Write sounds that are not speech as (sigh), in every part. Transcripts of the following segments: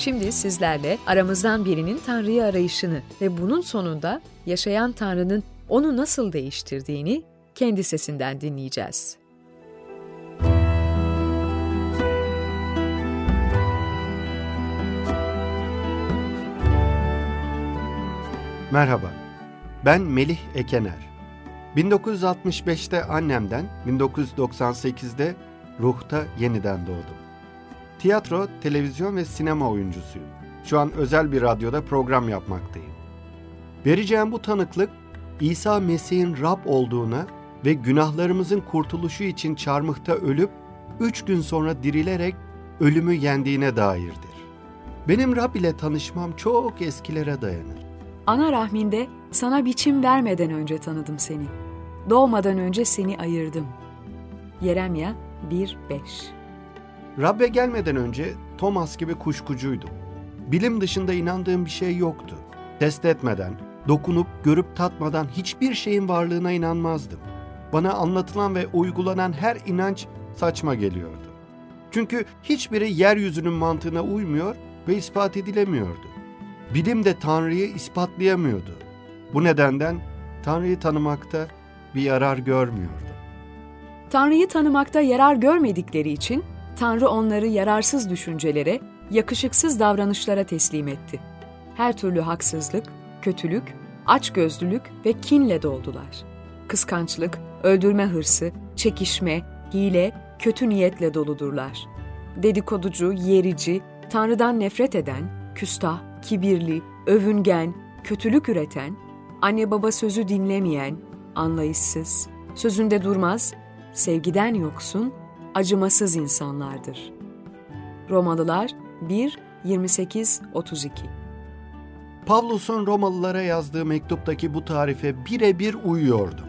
Şimdi sizlerle aramızdan birinin Tanrı'yı arayışını ve bunun sonunda yaşayan Tanrı'nın onu nasıl değiştirdiğini kendi sesinden dinleyeceğiz. Merhaba, ben Melih Ekener. 1965'te annemden, 1998'de ruhta yeniden doğdum. Tiyatro, televizyon ve sinema oyuncusuyum. Şu an özel bir radyoda program yapmaktayım. Vereceğim bu tanıklık, İsa Mesih'in Rab olduğuna ve günahlarımızın kurtuluşu için çarmıhta ölüp, üç gün sonra dirilerek ölümü yendiğine dairdir. Benim Rab ile tanışmam çok eskilere dayanır. Ana rahminde sana biçim vermeden önce tanıdım seni. Doğmadan önce seni ayırdım. Yeremya 1-5 Rabbe gelmeden önce Thomas gibi kuşkucuydum. Bilim dışında inandığım bir şey yoktu. Test etmeden, dokunup görüp tatmadan hiçbir şeyin varlığına inanmazdım. Bana anlatılan ve uygulanan her inanç saçma geliyordu. Çünkü hiçbiri yeryüzünün mantığına uymuyor ve ispat edilemiyordu. Bilim de Tanrı'yı ispatlayamıyordu. Bu nedenden Tanrı'yı tanımakta bir yarar görmüyordu. Tanrı'yı tanımakta yarar görmedikleri için Tanrı onları yararsız düşüncelere, yakışıksız davranışlara teslim etti. Her türlü haksızlık, kötülük, açgözlülük ve kinle doldular. Kıskançlık, öldürme hırsı, çekişme, hile, kötü niyetle doludurlar. Dedikoducu, yerici, Tanrı'dan nefret eden, küstah, kibirli, övüngen, kötülük üreten, anne baba sözü dinlemeyen, anlayışsız, sözünde durmaz, sevgiden yoksun, acımasız insanlardır. Romalılar 1 28 32 Pavlus'un Romalılara yazdığı mektuptaki bu tarife birebir uyuyordum.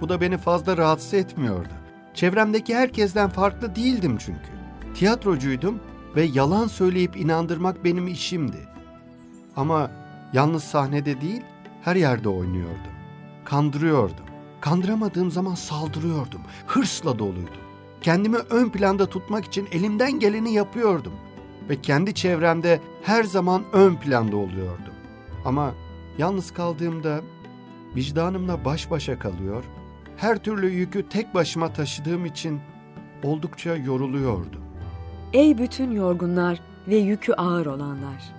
Bu da beni fazla rahatsız etmiyordu. Çevremdeki herkesten farklı değildim çünkü. Tiyatrocuydum ve yalan söyleyip inandırmak benim işimdi. Ama yalnız sahnede değil, her yerde oynuyordum. Kandırıyordum. Kandıramadığım zaman saldırıyordum. Hırsla doluydum. Kendimi ön planda tutmak için elimden geleni yapıyordum ve kendi çevremde her zaman ön planda oluyordum. Ama yalnız kaldığımda vicdanımla baş başa kalıyor, her türlü yükü tek başıma taşıdığım için oldukça yoruluyordum. Ey bütün yorgunlar ve yükü ağır olanlar!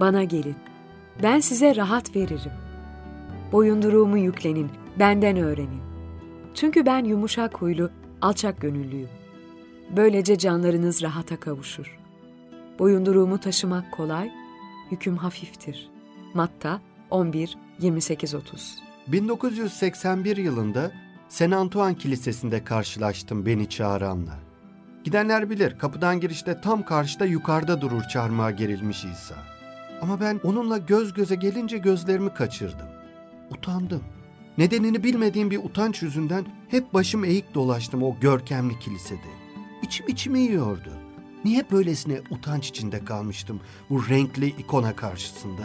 Bana gelin, ben size rahat veririm. Boyunduruğumu yüklenin, benden öğrenin. Çünkü ben yumuşak huylu, alçak gönüllüyüm. Böylece canlarınız rahata kavuşur. Boyunduruğumu taşımak kolay, yüküm hafiftir. Matta 11 28 30 1981 yılında Saint Antoine Kilisesi'nde karşılaştım beni çağıranla. Gidenler bilir kapıdan girişte tam karşıda yukarıda durur çarmıha gerilmiş İsa. Ama ben onunla göz göze gelince gözlerimi kaçırdım. Utandım. Nedenini bilmediğim bir utanç yüzünden hep başım eğik dolaştım o görkemli kilisede. İçim içimi yiyordu. Niye böylesine utanç içinde kalmıştım bu renkli ikona karşısında?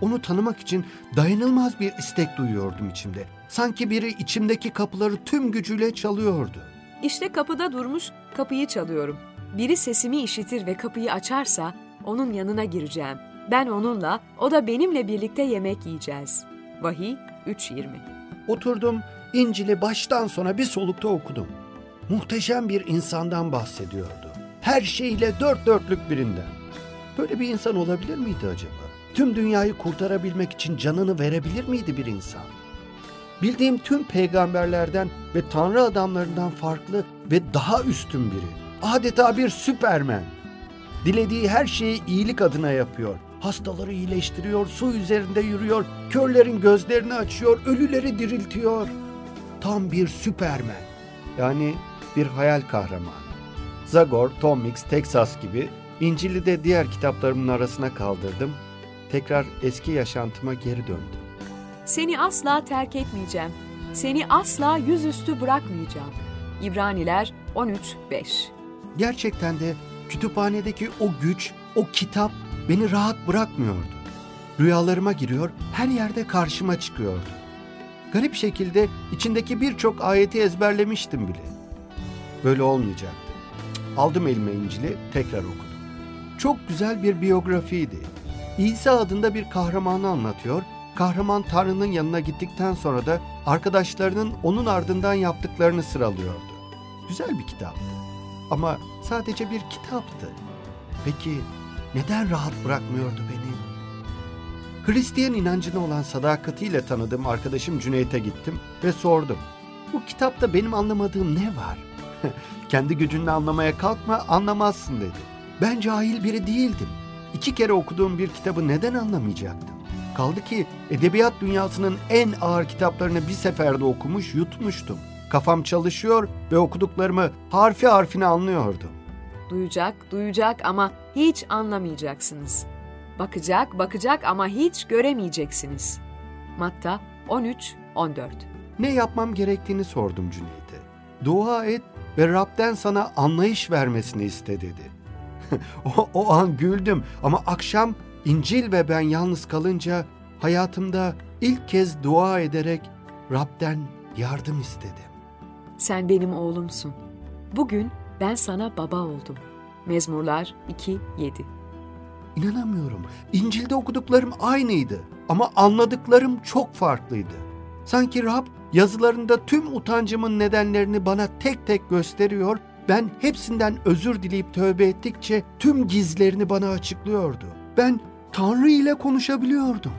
Onu tanımak için dayanılmaz bir istek duyuyordum içimde. Sanki biri içimdeki kapıları tüm gücüyle çalıyordu. İşte kapıda durmuş, kapıyı çalıyorum. Biri sesimi işitir ve kapıyı açarsa onun yanına gireceğim. Ben onunla, o da benimle birlikte yemek yiyeceğiz. Vahiy 3.20 Oturdum, İncil'i baştan sona bir solukta okudum. Muhteşem bir insandan bahsediyordu. Her şeyle dört dörtlük birinden. Böyle bir insan olabilir miydi acaba? Tüm dünyayı kurtarabilmek için canını verebilir miydi bir insan? Bildiğim tüm peygamberlerden ve tanrı adamlarından farklı ve daha üstün biri. Adeta bir süpermen. Dilediği her şeyi iyilik adına yapıyor. Hastaları iyileştiriyor, su üzerinde yürüyor, körlerin gözlerini açıyor, ölüleri diriltiyor. Tam bir süpermen. Yani bir hayal kahramanı. Zagor, Tom Mix, Texas gibi İncil'i de diğer kitaplarımın arasına kaldırdım. Tekrar eski yaşantıma geri döndüm. Seni asla terk etmeyeceğim. Seni asla yüzüstü bırakmayacağım. İbraniler 13.5 Gerçekten de kütüphanedeki o güç, o kitap beni rahat bırakmıyordu. Rüyalarıma giriyor, her yerde karşıma çıkıyordu. Garip şekilde içindeki birçok ayeti ezberlemiştim bile. Böyle olmayacaktı. Aldım elime İncil'i, tekrar okudum. çok güzel bir biyografiydi. İsa adında bir kahramanı anlatıyor. Kahraman Tanrı'nın yanına gittikten sonra da arkadaşlarının onun ardından yaptıklarını sıralıyordu. Güzel bir kitaptı. Ama sadece bir kitaptı. Peki neden rahat bırakmıyordu beni? Hristiyan inancına olan sadakatiyle tanıdığım arkadaşım Cüneyt'e gittim ve sordum. Bu kitapta benim anlamadığım ne var? (laughs) Kendi gücünle anlamaya kalkma, anlamazsın dedi. Ben cahil biri değildim. İki kere okuduğum bir kitabı neden anlamayacaktım? Kaldı ki edebiyat dünyasının en ağır kitaplarını bir seferde okumuş, yutmuştum. Kafam çalışıyor ve okuduklarımı harfi harfine anlıyordum. Duyacak, duyacak ama hiç anlamayacaksınız. Bakacak, bakacak ama hiç göremeyeceksiniz. Matta 13 14. Ne yapmam gerektiğini sordum Cüneyt'e. Dua et ve Rab'den sana anlayış vermesini iste dedi. (laughs) o, o an güldüm ama akşam İncil ve ben yalnız kalınca hayatımda ilk kez dua ederek Rab'den yardım istedim. Sen benim oğlumsun. Bugün ben sana baba oldum. Mezmurlar 2 7. İnanamıyorum. İncil'de okuduklarım aynıydı ama anladıklarım çok farklıydı. Sanki Rab yazılarında tüm utancımın nedenlerini bana tek tek gösteriyor, ben hepsinden özür dileyip tövbe ettikçe tüm gizlerini bana açıklıyordu. Ben Tanrı ile konuşabiliyordum.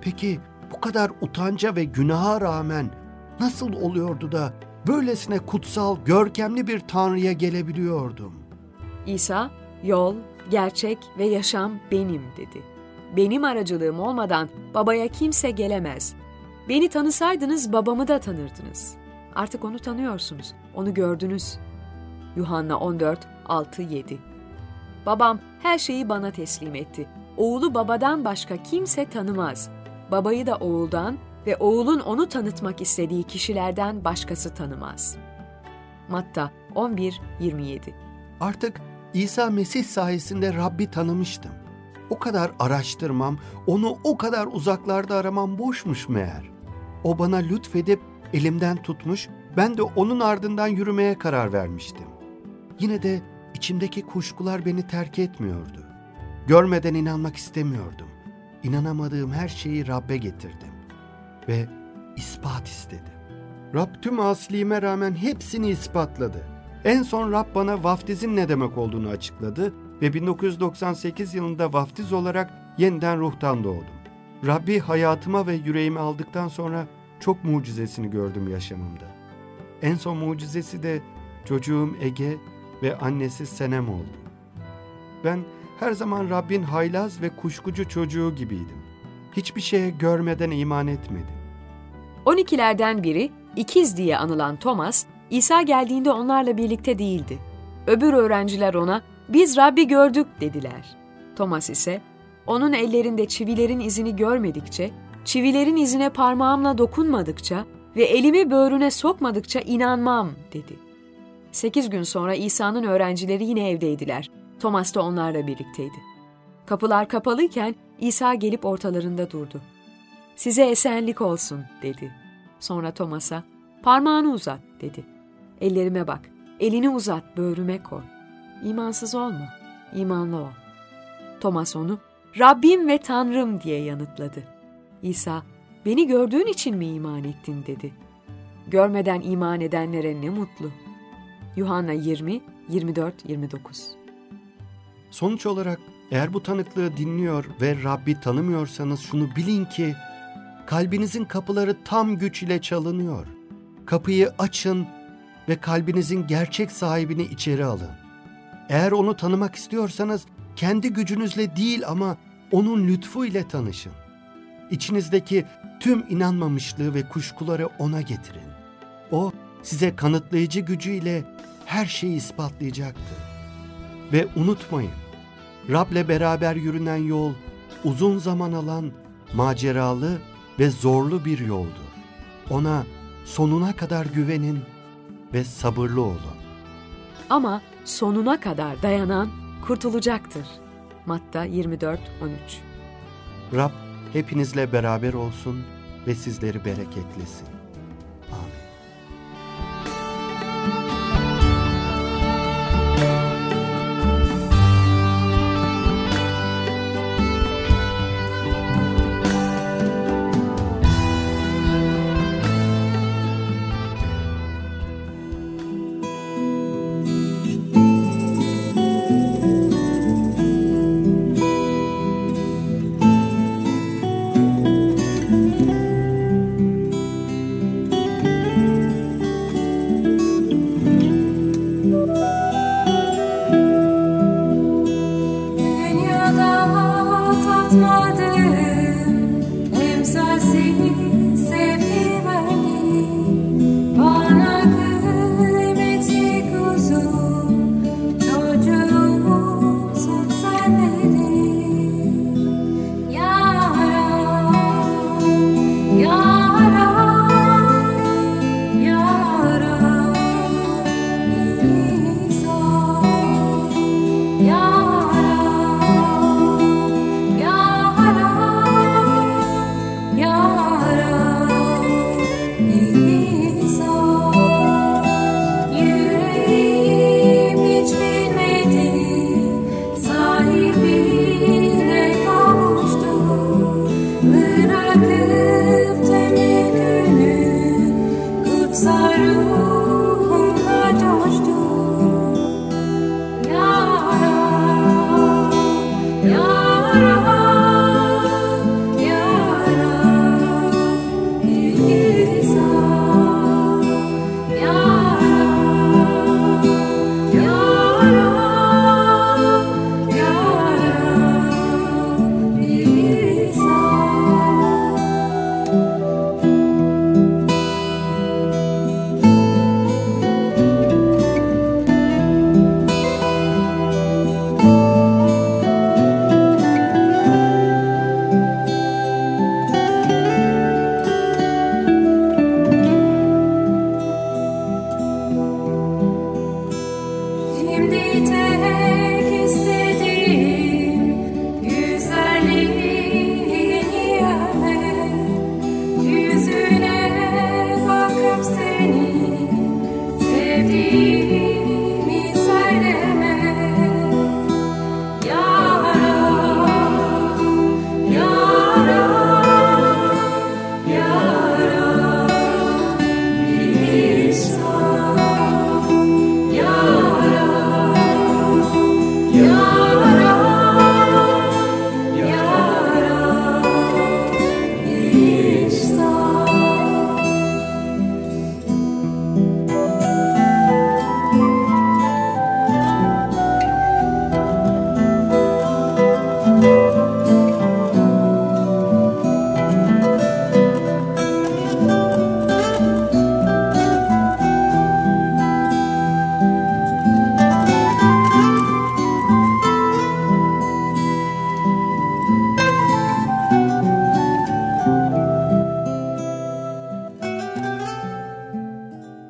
Peki bu kadar utanca ve günaha rağmen nasıl oluyordu da böylesine kutsal, görkemli bir Tanrı'ya gelebiliyordum? İsa, yol, gerçek ve yaşam benim dedi. Benim aracılığım olmadan babaya kimse gelemez. Beni tanısaydınız babamı da tanırdınız. Artık onu tanıyorsunuz, onu gördünüz. Yuhanna 14, 6, 7 Babam her şeyi bana teslim etti. Oğlu babadan başka kimse tanımaz. Babayı da oğuldan ve oğulun onu tanıtmak istediği kişilerden başkası tanımaz. Matta 11, 27 Artık İsa Mesih sayesinde Rabbi tanımıştım. O kadar araştırmam, onu o kadar uzaklarda aramam boşmuş meğer. O bana lütfedip elimden tutmuş, ben de onun ardından yürümeye karar vermiştim. Yine de içimdeki kuşkular beni terk etmiyordu. Görmeden inanmak istemiyordum. İnanamadığım her şeyi Rab'be getirdim ve ispat istedim. Rab tüm asliğime rağmen hepsini ispatladı. En son Rab bana vaftizin ne demek olduğunu açıkladı ve 1998 yılında vaftiz olarak yeniden ruhtan doğdum. Rabbi hayatıma ve yüreğime aldıktan sonra çok mucizesini gördüm yaşamımda. En son mucizesi de çocuğum Ege ve annesi Senem oldu. Ben her zaman Rabbin haylaz ve kuşkucu çocuğu gibiydim. Hiçbir şeye görmeden iman etmedim. 12'lerden biri ikiz diye anılan Thomas, İsa geldiğinde onlarla birlikte değildi. Öbür öğrenciler ona biz Rabbi gördük dediler. Thomas ise onun ellerinde çivilerin izini görmedikçe, çivilerin izine parmağımla dokunmadıkça ve elimi böğrüne sokmadıkça inanmam dedi. Sekiz gün sonra İsa'nın öğrencileri yine evdeydiler. Thomas da onlarla birlikteydi. Kapılar kapalıyken İsa gelip ortalarında durdu. Size esenlik olsun dedi. Sonra Thomas'a parmağını uzat dedi. Ellerime bak, elini uzat, böğrüme koy. İmansız olma, imanlı ol. Thomas onu Rabbim ve Tanrım diye yanıtladı. İsa, beni gördüğün için mi iman ettin dedi. Görmeden iman edenlere ne mutlu. Yuhanna 20, 24-29 Sonuç olarak eğer bu tanıklığı dinliyor ve Rabbi tanımıyorsanız şunu bilin ki kalbinizin kapıları tam güç ile çalınıyor. Kapıyı açın ve kalbinizin gerçek sahibini içeri alın. Eğer onu tanımak istiyorsanız kendi gücünüzle değil ama onun lütfu ile tanışın. İçinizdeki tüm inanmamışlığı ve kuşkuları ona getirin. O size kanıtlayıcı gücüyle her şeyi ispatlayacaktır. Ve unutmayın, Rab'le beraber yürünen yol uzun zaman alan, maceralı ve zorlu bir yoldur. Ona sonuna kadar güvenin ve sabırlı olun. Ama sonuna kadar dayanan kurtulacaktır. Matta 24 13. Rab hepinizle beraber olsun ve sizleri bereketlesin.